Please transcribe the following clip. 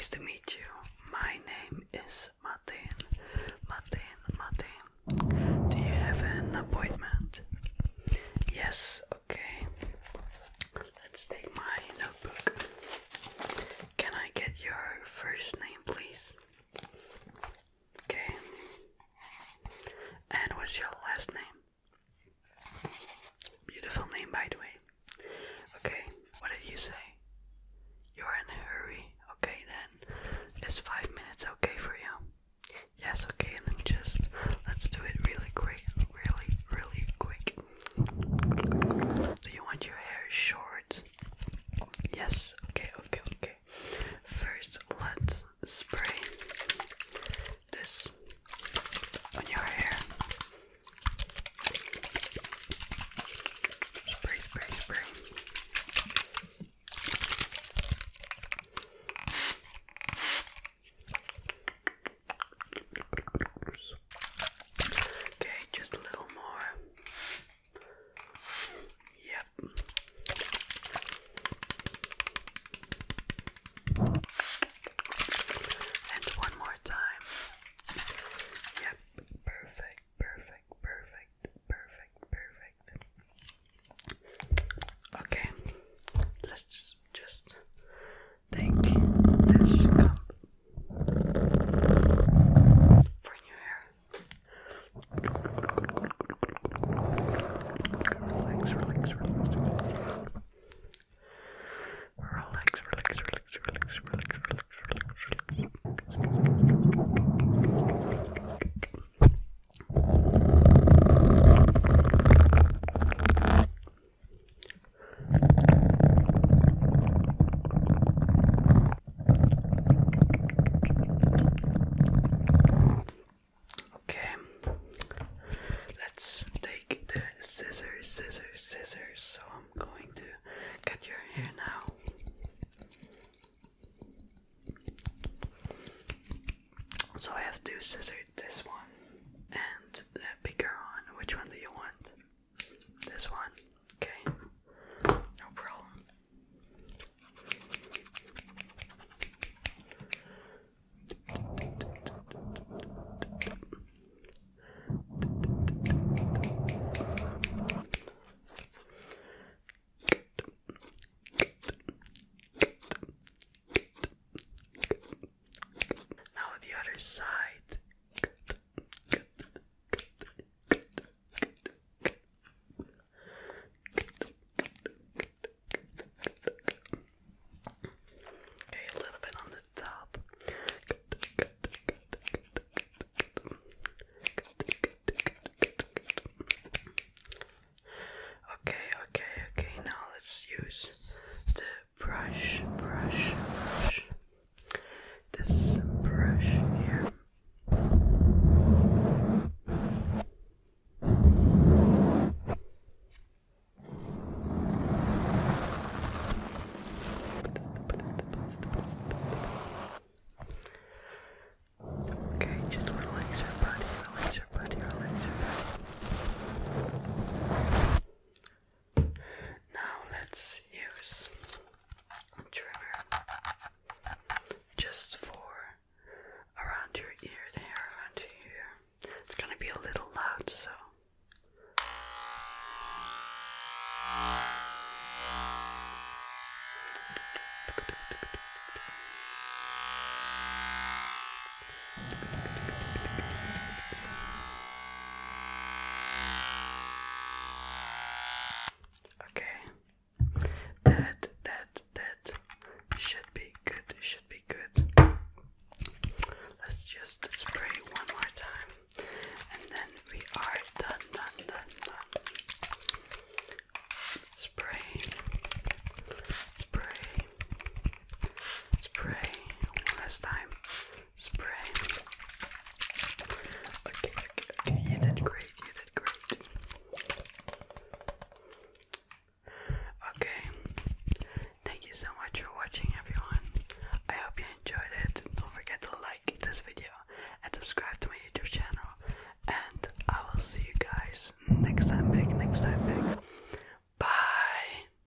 nice to meet you. Yes. So I have two scissors, this one and the bigger one. Which one do you want? This one. course.